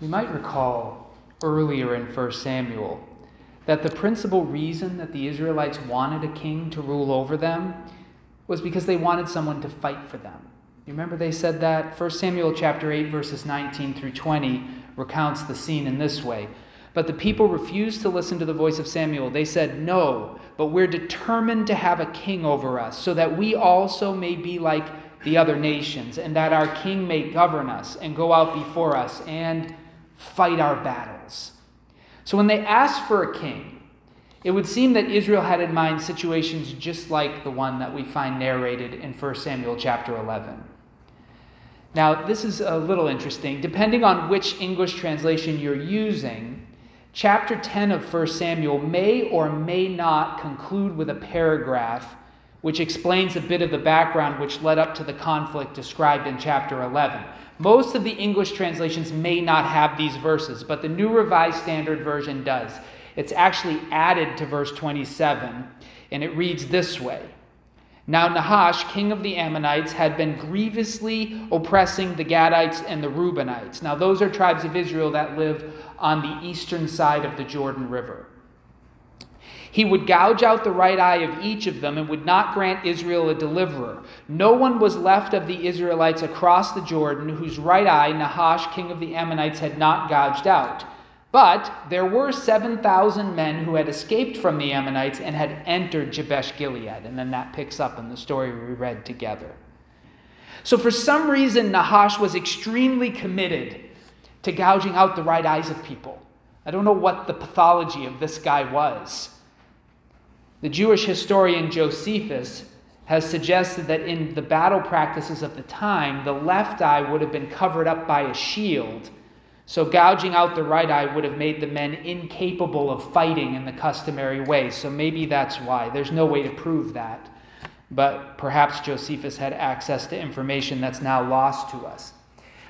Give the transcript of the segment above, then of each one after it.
You might recall earlier in 1 Samuel that the principal reason that the Israelites wanted a king to rule over them was because they wanted someone to fight for them. You remember they said that? 1 Samuel chapter 8 verses 19 through 20 recounts the scene in this way. But the people refused to listen to the voice of Samuel. They said, "No, but we're determined to have a king over us so that we also may be like the other nations and that our king may govern us and go out before us and fight our battles. So when they asked for a king, it would seem that Israel had in mind situations just like the one that we find narrated in 1 Samuel chapter 11. Now, this is a little interesting. Depending on which English translation you're using, chapter 10 of 1 Samuel may or may not conclude with a paragraph which explains a bit of the background which led up to the conflict described in chapter 11. Most of the English translations may not have these verses, but the New Revised Standard Version does. It's actually added to verse 27, and it reads this way Now Nahash, king of the Ammonites, had been grievously oppressing the Gadites and the Reubenites. Now, those are tribes of Israel that live on the eastern side of the Jordan River. He would gouge out the right eye of each of them and would not grant Israel a deliverer. No one was left of the Israelites across the Jordan whose right eye Nahash, king of the Ammonites, had not gouged out. But there were 7,000 men who had escaped from the Ammonites and had entered Jabesh Gilead. And then that picks up in the story we read together. So, for some reason, Nahash was extremely committed to gouging out the right eyes of people. I don't know what the pathology of this guy was. The Jewish historian Josephus has suggested that in the battle practices of the time, the left eye would have been covered up by a shield. So, gouging out the right eye would have made the men incapable of fighting in the customary way. So, maybe that's why. There's no way to prove that. But perhaps Josephus had access to information that's now lost to us.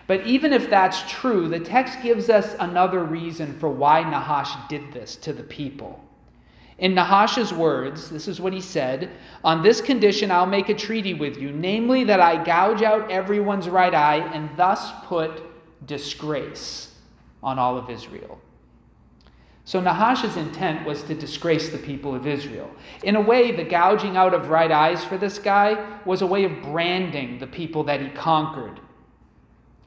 But even if that's true, the text gives us another reason for why Nahash did this to the people. In Nahash's words, this is what he said On this condition I'll make a treaty with you, namely that I gouge out everyone's right eye and thus put disgrace on all of Israel. So Nahash's intent was to disgrace the people of Israel. In a way, the gouging out of right eyes for this guy was a way of branding the people that he conquered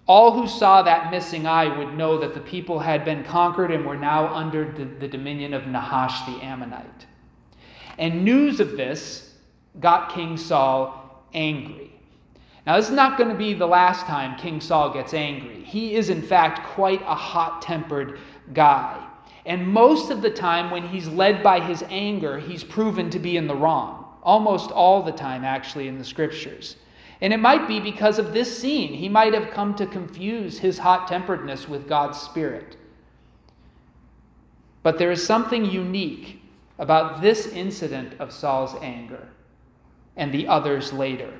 all who saw that missing eye would know that the people had been conquered and were now under the, dominion of Nahash the Ammonite. And news of this got King Saul angry. Now, this is not going to be the last time King Saul gets angry. He is, in fact, quite a hot tempered guy. And most of the time, when he's led by his anger, he's proven to be in the wrong. Almost all the time, actually, in the scriptures. And it might be because of this scene. He might have come to confuse his hot temperedness with God's Spirit. But there is something unique about this incident of Saul's anger and the others later.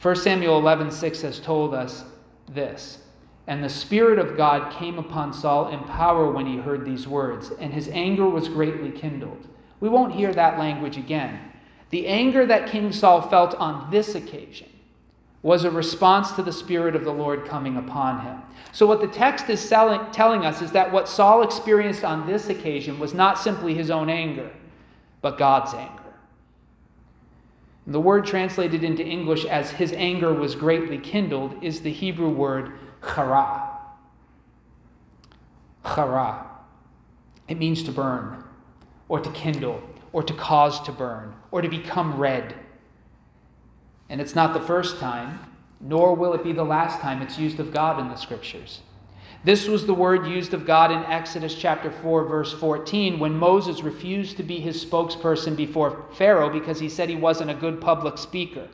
1 Samuel 11:6 has told us this. And the Spirit of God came upon Saul in power when he heard these words, and his anger was greatly kindled. We won't hear that language again. The anger that King Saul felt on this occasion was a response to the Spirit of the Lord coming upon him. So, what the text is selling, telling us is that what Saul experienced on this occasion was not simply his own anger, but God's anger. And the word translated into English as his anger was greatly kindled is the Hebrew word chara. Chara. It means to burn, or to kindle, or to cause to burn, or to become red. And it's not the first time, nor will it be the last time it's used of God in the scriptures. This was the word used of God in Exodus chapter 4, verse 14, when Moses refused to be his spokesperson before Pharaoh because he said he wasn't a good public speaker.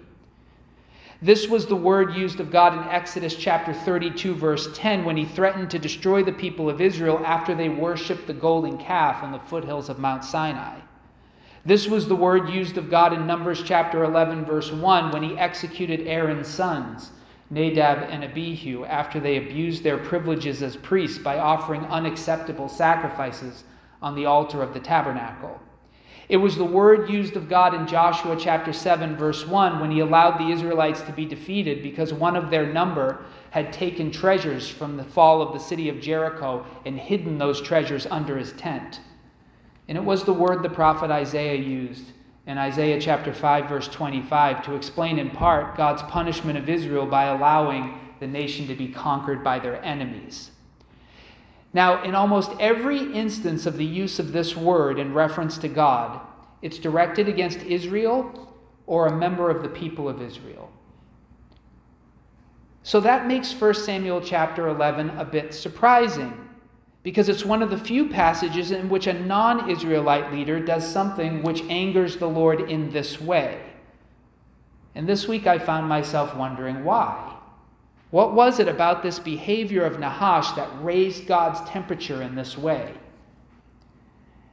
This was the word used of God in Exodus chapter 32, verse 10, when he threatened to destroy the people of Israel after they worshiped the golden calf on the foothills of Mount Sinai. This was the word used of God in Numbers chapter 11, verse 1, when he executed Aaron's sons, Nadab and Abihu, after they abused their privileges as priests by offering unacceptable sacrifices on the altar of the tabernacle. It was the word used of God in Joshua chapter 7, verse 1, when he allowed the Israelites to be defeated because one of their number had taken treasures from the fall of the city of Jericho and hidden those treasures under his tent. And it was the word the prophet Isaiah used in Isaiah chapter 5, verse 25, to explain in part God's punishment of Israel by allowing the nation to be conquered by their enemies. Now, in almost every instance of the use of this word in reference to God, it's directed against Israel or a member of the people of Israel. So that makes 1 Samuel chapter 11 a bit surprising because it's one of the few passages in which a non Israelite leader does something which angers the Lord in this way. And this week I found myself wondering why. What was it about this behavior of Nahash that raised God's temperature in this way?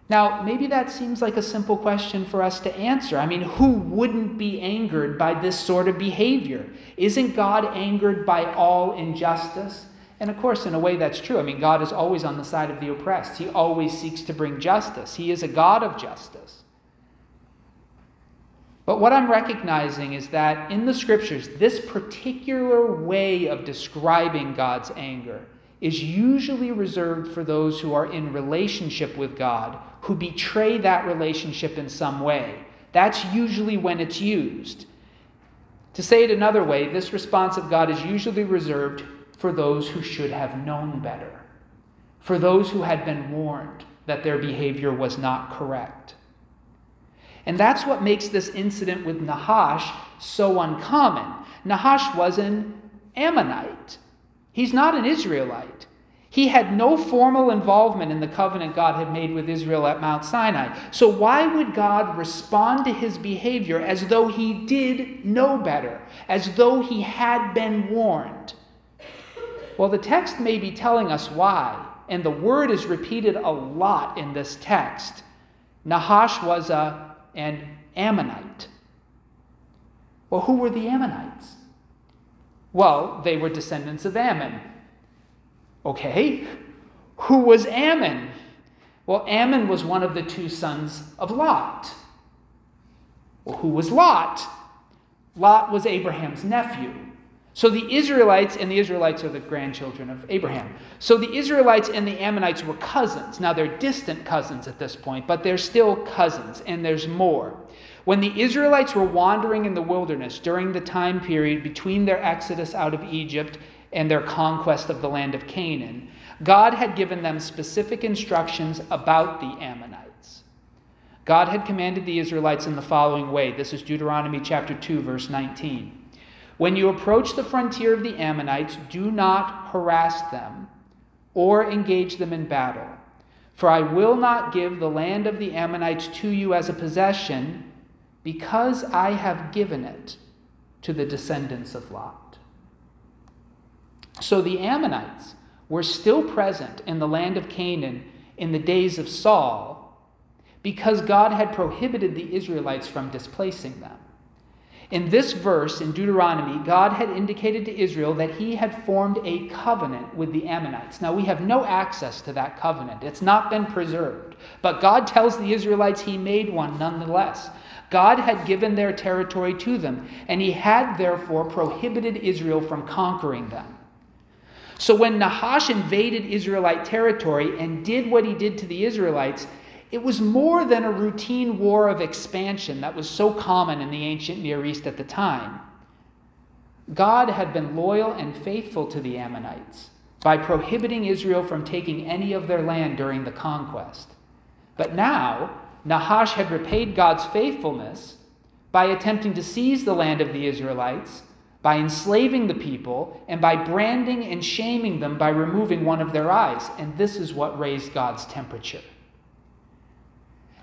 Now, maybe that seems like a simple question for us to answer. I mean, who wouldn't be angered by this sort of behavior? Isn't God angered by all injustice? And of course, in a way, that's true. I mean, God is always on the side of the oppressed, He always seeks to bring justice. He is a God of justice. But what I'm recognizing is that in the scriptures, this particular way of describing God's anger is usually reserved for those who are in relationship with God, who betray that relationship in some way. That's usually when it's used. To say it another way, this response of God is usually reserved for those who should have known better, for those who had been warned that their behavior was not correct. And that's what makes this incident with Nahash so uncommon. Nahash was an Ammonite, he's not an Israelite. He had no formal involvement in the covenant God had made with Israel at Mount Sinai. So, why would God respond to his behavior as though he did know better, as though he had been warned? Well, the text may be telling us why, and the word is repeated a lot in this text. Nahash was a and Ammonite. Well, who were the Ammonites? Well, they were descendants of Ammon. Okay, who was Ammon? Well, Ammon was one of the two sons of Lot. Well, who was Lot? Lot was Abraham's nephew. So the Israelites, and the Israelites are the grandchildren of Abraham. So the Israelites and the Ammonites were cousins. Now they're distant cousins at this point, but they're still cousins, and there's more. When the Israelites were wandering in the wilderness during the time period between their exodus out of Egypt and their conquest of the land of Canaan, God had given them specific instructions about the Ammonites. God had commanded the Israelites in the following way. This is Deuteronomy chapter 2 verse 19. When you approach the frontier of the Ammonites, do not harass them or engage them in battle. For I will not give the land of the Ammonites to you as a possession, because I have given it to the descendants of Lot. So the Ammonites were still present in the land of Canaan in the days of Saul, because God had prohibited the Israelites from displacing them. In this verse in Deuteronomy, God had indicated to Israel that he had formed a covenant with the Ammonites. Now, we have no access to that covenant, it's not been preserved. But God tells the Israelites he made one nonetheless. God had given their territory to them, and he had therefore prohibited Israel from conquering them. So when Nahash invaded Israelite territory and did what he did to the Israelites, it was more than a routine war of expansion that was so common in the ancient Near East at the time. God had been loyal and faithful to the Ammonites by prohibiting Israel from taking any of their land during the conquest. But now, Nahash had repaid God's faithfulness by attempting to seize the land of the Israelites, by enslaving the people, and by branding and shaming them by removing one of their eyes. And this is what raised God's temperature.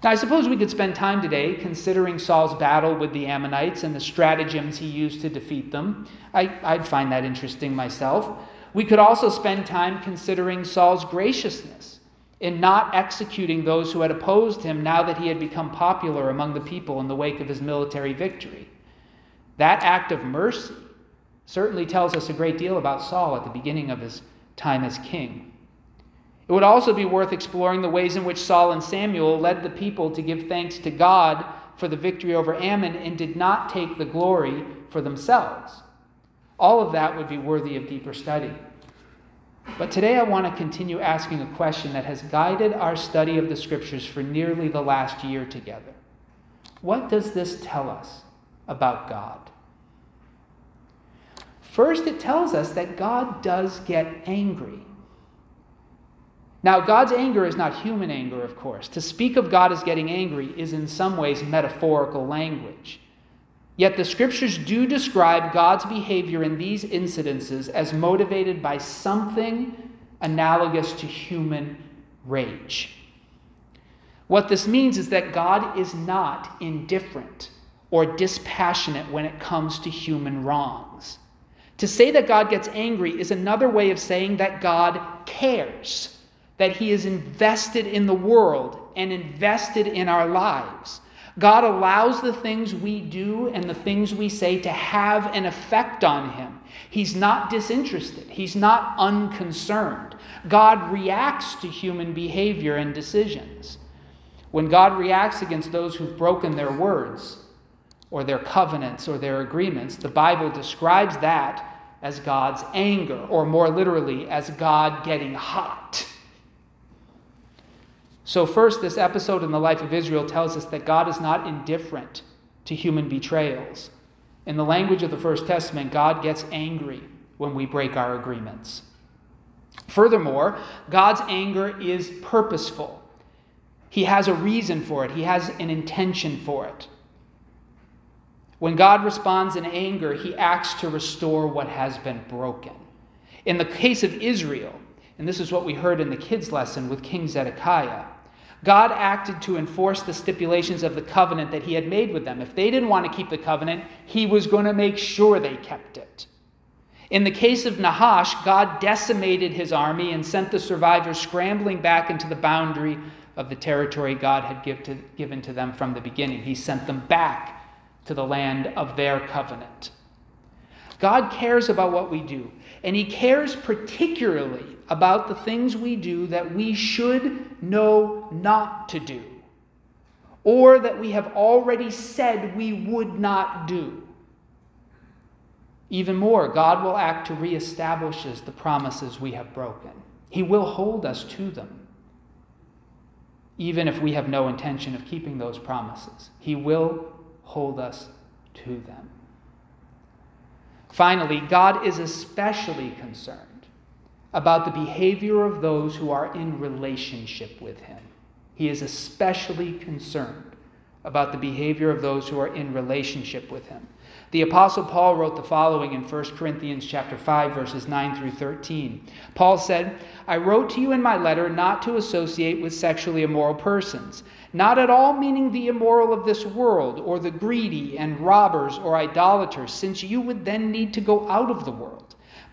Now, I suppose we could spend time today considering Saul's battle with the Ammonites and the stratagems he used to defeat them. I, I'd find that interesting myself. We could also spend time considering Saul's graciousness in not executing those who had opposed him now that he had become popular among the people in the wake of his military victory. That act of mercy certainly tells us a great deal about Saul at the beginning of his time as king. It would also be worth exploring the ways in which Saul and Samuel led the people to give thanks to God for the victory over Ammon and did not take the glory for themselves. All of that would be worthy of deeper study. But today I want to continue asking a question that has guided our study of the scriptures for nearly the last year together. What does this tell us about God? First, it tells us that God does get angry. Now, God's anger is not human anger, of course. To speak of God as getting angry is in some ways metaphorical language. Yet the scriptures do describe God's behavior in these incidences as motivated by something analogous to human rage. What this means is that God is not indifferent or dispassionate when it comes to human wrongs. To say that God gets angry is another way of saying that God cares, that He is invested in the world and invested in our lives. God allows the things we do and the things we say to have an effect on him. He's not disinterested, he's not unconcerned. God reacts to human behavior and decisions. When God reacts against those who've broken their words, or their covenants, or their agreements, the Bible describes that as God's anger, or more literally, as God getting hot. So, first, this episode in the life of Israel tells us that God is not indifferent to human betrayals. In the language of the First Testament, God gets angry when we break our agreements. Furthermore, God's anger is purposeful. He has a reason for it, He has an intention for it. When God responds in anger, He acts to restore what has been broken. In the case of Israel, and this is what we heard in the kids' lesson with King Zedekiah, God acted to enforce the stipulations of the covenant that he had made with them. If they didn't want to keep the covenant, he was going to make sure they kept it. In the case of Nahash, God decimated his army and sent the survivors scrambling back into the boundary of the territory God had give to, given to them from the beginning. He sent them back to the land of their covenant. God cares about what we do, and He cares particularly about the things we do that we should know not to do, or that we have already said we would not do. Even more, God will act to reestablish the promises we have broken. He will hold us to them, even if we have no intention of keeping those promises. He will hold us to them. Finally, God is especially concerned about the behavior of those who are in relationship with Him. He is especially concerned about the behavior of those who are in relationship with Him. The apostle Paul wrote the following in 1 Corinthians chapter 5 verses 9 through 13. Paul said, "I wrote to you in my letter not to associate with sexually immoral persons." not at all meaning the immoral of this world, or the greedy, and robbers, or idolaters, since you would then need to go out of the world.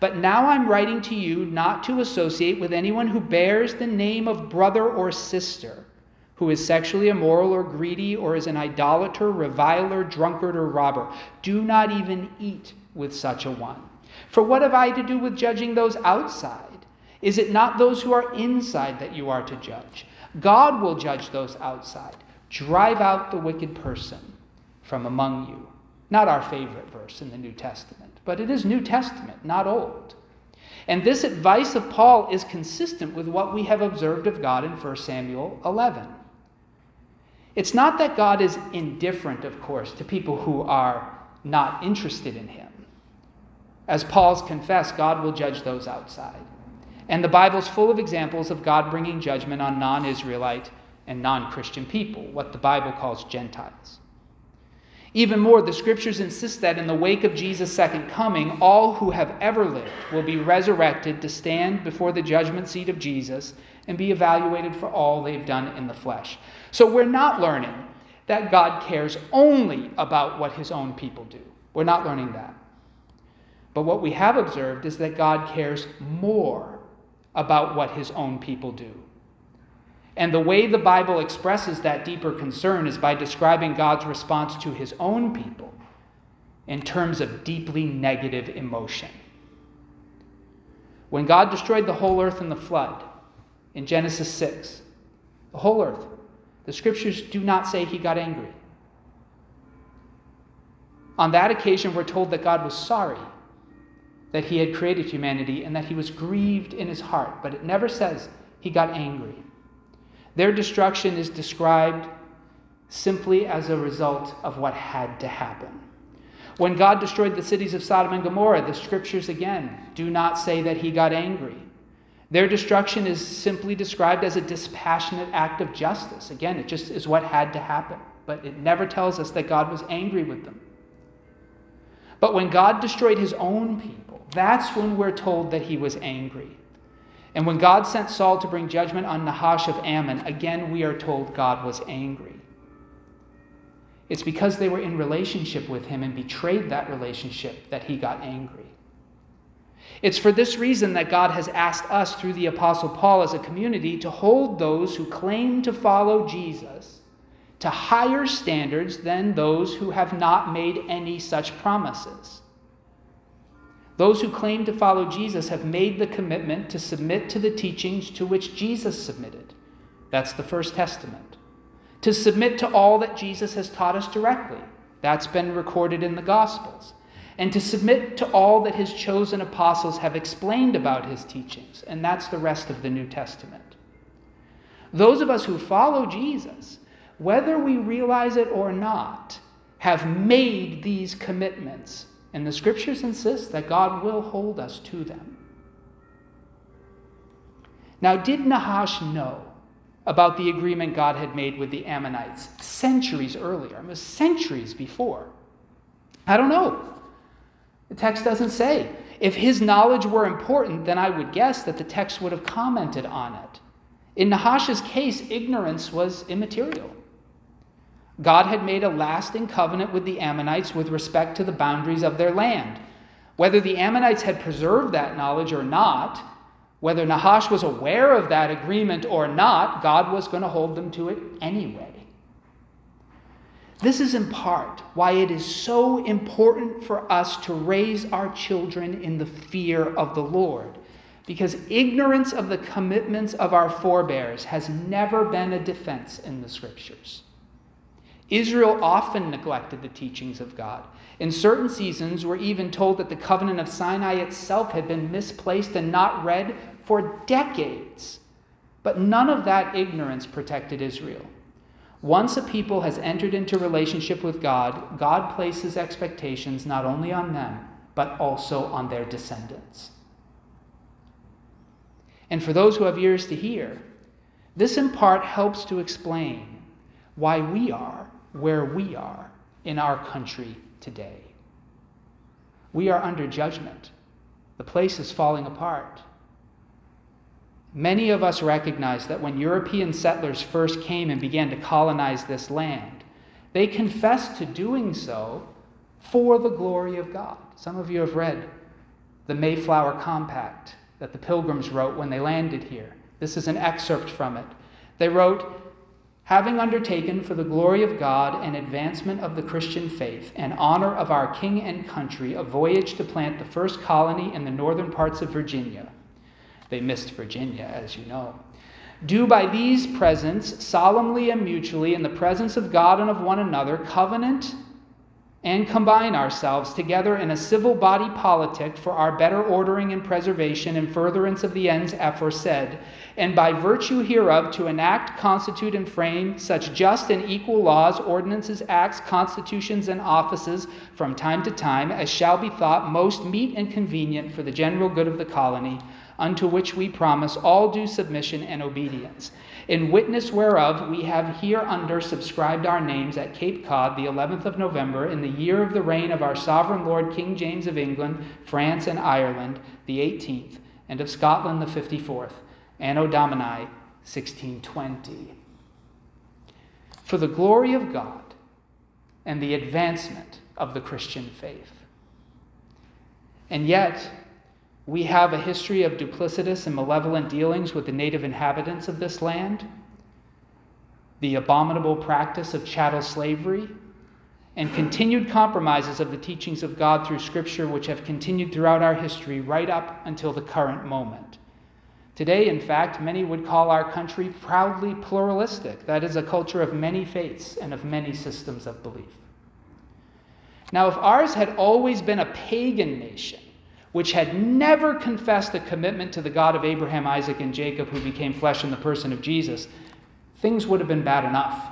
But now I'm writing to you not to associate with anyone who bears the name of brother or sister, who is sexually immoral or greedy, or is an idolater, reviler, drunkard, or robber. Do not even eat with such a one. For what have I to do with judging those outside? Is it not those who are inside that you are to judge? God will judge those outside. Drive out the wicked person from among you. Not our favorite verse in the New Testament, but it is New Testament, not Old. And this advice of Paul is consistent with what we have observed of God in 1 Samuel 11. It's not that God is indifferent, of course, to people who are not interested in him. As Paul's confessed, God will judge those outside. And the Bible's full of examples of God bringing judgment on non Israelite and non Christian people, what the Bible calls Gentiles. Even more, the scriptures insist that in the wake of Jesus' second coming, all who have ever lived will be resurrected to stand before the judgment seat of Jesus and be evaluated for all they've done in the flesh. So we're not learning that God cares only about what his own people do. We're not learning that. But what we have observed is that God cares more about what his own people do. And the way the Bible expresses that deeper concern is by describing God's response to his own people in terms of deeply negative emotion. When God destroyed the whole earth in the flood, in Genesis 6. The whole earth. The scriptures do not say he got angry. On that occasion, we're told that God was sorry that he had created humanity and that he was grieved in his heart, but it never says he got angry. Their destruction is described simply as a result of what had to happen. When God destroyed the cities of Sodom and Gomorrah, the scriptures again do not say that he got angry. Their destruction is simply described as a dispassionate act of justice. Again, it just is what had to happen, but it never tells us that God was angry with them. But when God destroyed his own people, that's when we're told that he was angry. And when God sent Saul to bring judgment on Nahash of Ammon, again we are told God was angry. It's because they were in relationship with him and betrayed that relationship that he got angry. It's for this reason that God has asked us through the Apostle Paul as a community to hold those who claim to follow Jesus to higher standards than those who have not made any such promises. Those who claim to follow Jesus have made the commitment to submit to the teachings to which Jesus submitted. That's the First Testament to submit to all that Jesus has taught us directly. That's been recorded in the Gospels. And to submit to all that his chosen apostles have explained about his teachings. And that's the rest of the New Testament. Those of us who follow Jesus, whether we realize it or not, have made these commitments. And the scriptures insist that God will hold us to them. Now, did Nahash know about the agreement God had made with the Ammonites centuries earlier. It was centuries before. I don't know. The text doesn't say. If his knowledge were important, then I would guess that the text would have commented on it. In Nahash's case, ignorance was immaterial. God had made a lasting covenant with the Ammonites with respect to the boundaries of their land. Whether the Ammonites had preserved that knowledge or not, whether Nahash was aware of that agreement or not, God was going to hold them to it anyway. This is in part why it is so important for us to raise our children in the fear of the Lord. Because ignorance of the commitments of our forebears has never been a defense in the scriptures. Israel often neglected the teachings of God. In certain seasons, we're even told that the covenant of Sinai itself had been misplaced and not read for decades. But none of that ignorance protected Israel. Once a people has entered into relationship with God, God places expectations not only on them, but also on their descendants. And for those who have ears to hear, this in part helps to explain why we are where we are in our country today. We are under judgment. The place is falling apart. Many of us recognize that when European settlers first came and began to colonize this land, they confessed to doing so for the glory of God. Some of you have read the Mayflower Compact that the Pilgrims wrote when they landed here. This is an excerpt from it. They wrote, Having undertaken for the glory of God and advancement of the Christian faith and honor of our king and country a voyage to plant the first colony in the northern parts of Virginia they missed Virginia, as you know. Do by these presents, solemnly and mutually, in the presence of God and of one another, covenant and combine ourselves together in a civil body politic for our better ordering and preservation and furtherance of the ends aforesaid, and by virtue hereof to enact, constitute, and frame such just and equal laws, ordinances, acts, constitutions, and offices from time to time as shall be thought most meet and convenient for the general good of the colony unto which we promise all due submission and obedience. In witness whereof we have hereunder subscribed our names at Cape Cod the 11th of November in the year of the reign of our sovereign Lord King James of England, France, and Ireland, the 18th, and of Scotland the 54th, Anno Domini 1620. For the glory of God and the advancement of the Christian faith. And yet, we have a history of duplicitous and malevolent dealings with the native inhabitants of this land, the abominable practice of chattel slavery, and continued compromises of the teachings of God through Scripture, which have continued throughout our history right up until the current moment. Today, in fact, many would call our country proudly pluralistic. That is, a culture of many faiths and of many systems of belief. Now, if ours had always been a pagan nation, which had never confessed a commitment to the God of Abraham, Isaac, and Jacob, who became flesh in the person of Jesus, things would have been bad enough.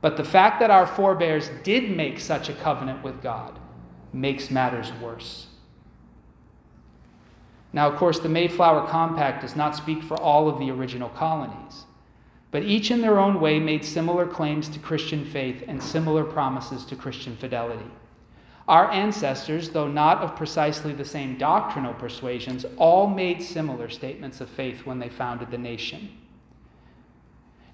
But the fact that our forebears did make such a covenant with God makes matters worse. Now, of course, the Mayflower Compact does not speak for all of the original colonies, but each in their own way made similar claims to Christian faith and similar promises to Christian fidelity. Our ancestors, though not of precisely the same doctrinal persuasions, all made similar statements of faith when they founded the nation.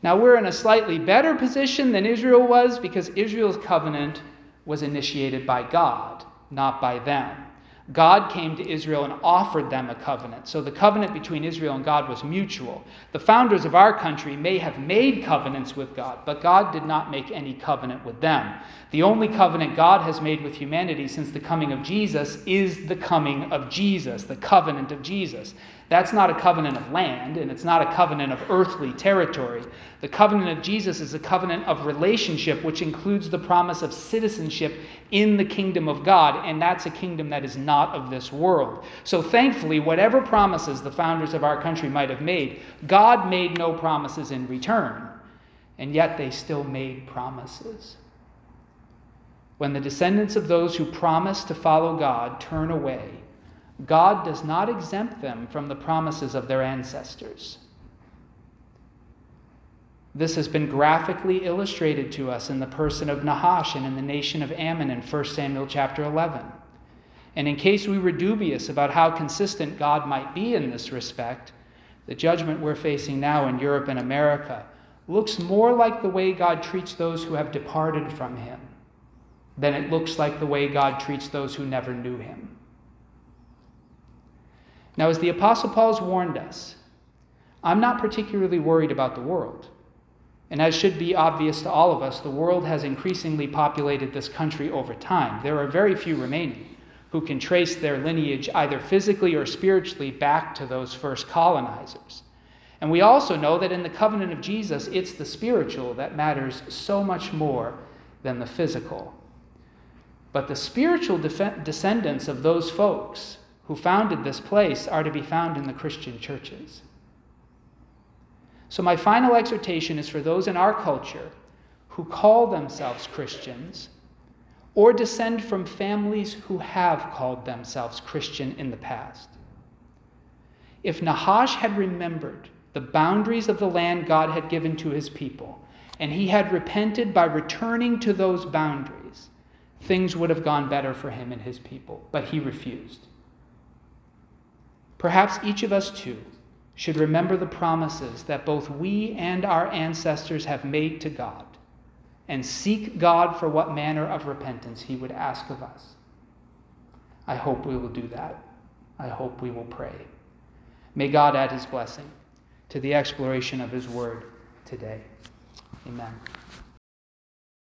Now, we're in a slightly better position than Israel was because Israel's covenant was initiated by God, not by them. God came to Israel and offered them a covenant. So the covenant between Israel and God was mutual. The founders of our country may have made covenants with God, but God did not make any covenant with them. The only covenant God has made with humanity since the coming of Jesus is the coming of Jesus, the covenant of Jesus. That's not a covenant of land, and it's not a covenant of earthly territory. The covenant of Jesus is a covenant of relationship, which includes the promise of citizenship in the kingdom of God, and that's a kingdom that is not of this world. So, thankfully, whatever promises the founders of our country might have made, God made no promises in return, and yet they still made promises. When the descendants of those who promise to follow God turn away, God does not exempt them from the promises of their ancestors. This has been graphically illustrated to us in the person of Nahash and in the nation of Ammon in 1 Samuel chapter 11. And in case we were dubious about how consistent God might be in this respect, the judgment we're facing now in Europe and America looks more like the way God treats those who have departed from Him than it looks like the way God treats those who never knew Him. Now, as the Apostle Paul's warned us, I'm not particularly worried about the world. And as should be obvious to all of us, the world has increasingly populated this country over time. There are very few remaining who can trace their lineage either physically or spiritually back to those first colonizers. And we also know that in the covenant of Jesus, it's the spiritual that matters so much more than the physical. But the spiritual descendants of those folks who founded this place are to be found in the Christian churches. So, my final exhortation is for those in our culture who call themselves Christians or descend from families who have called themselves Christian in the past. If Nahash had remembered the boundaries of the land God had given to his people, and he had repented by returning to those boundaries, things would have gone better for him and his people. But he refused. Perhaps each of us, too, should remember the promises that both we and our ancestors have made to God and seek God for what manner of repentance he would ask of us. I hope we will do that. I hope we will pray. May God add his blessing to the exploration of his word today. Amen.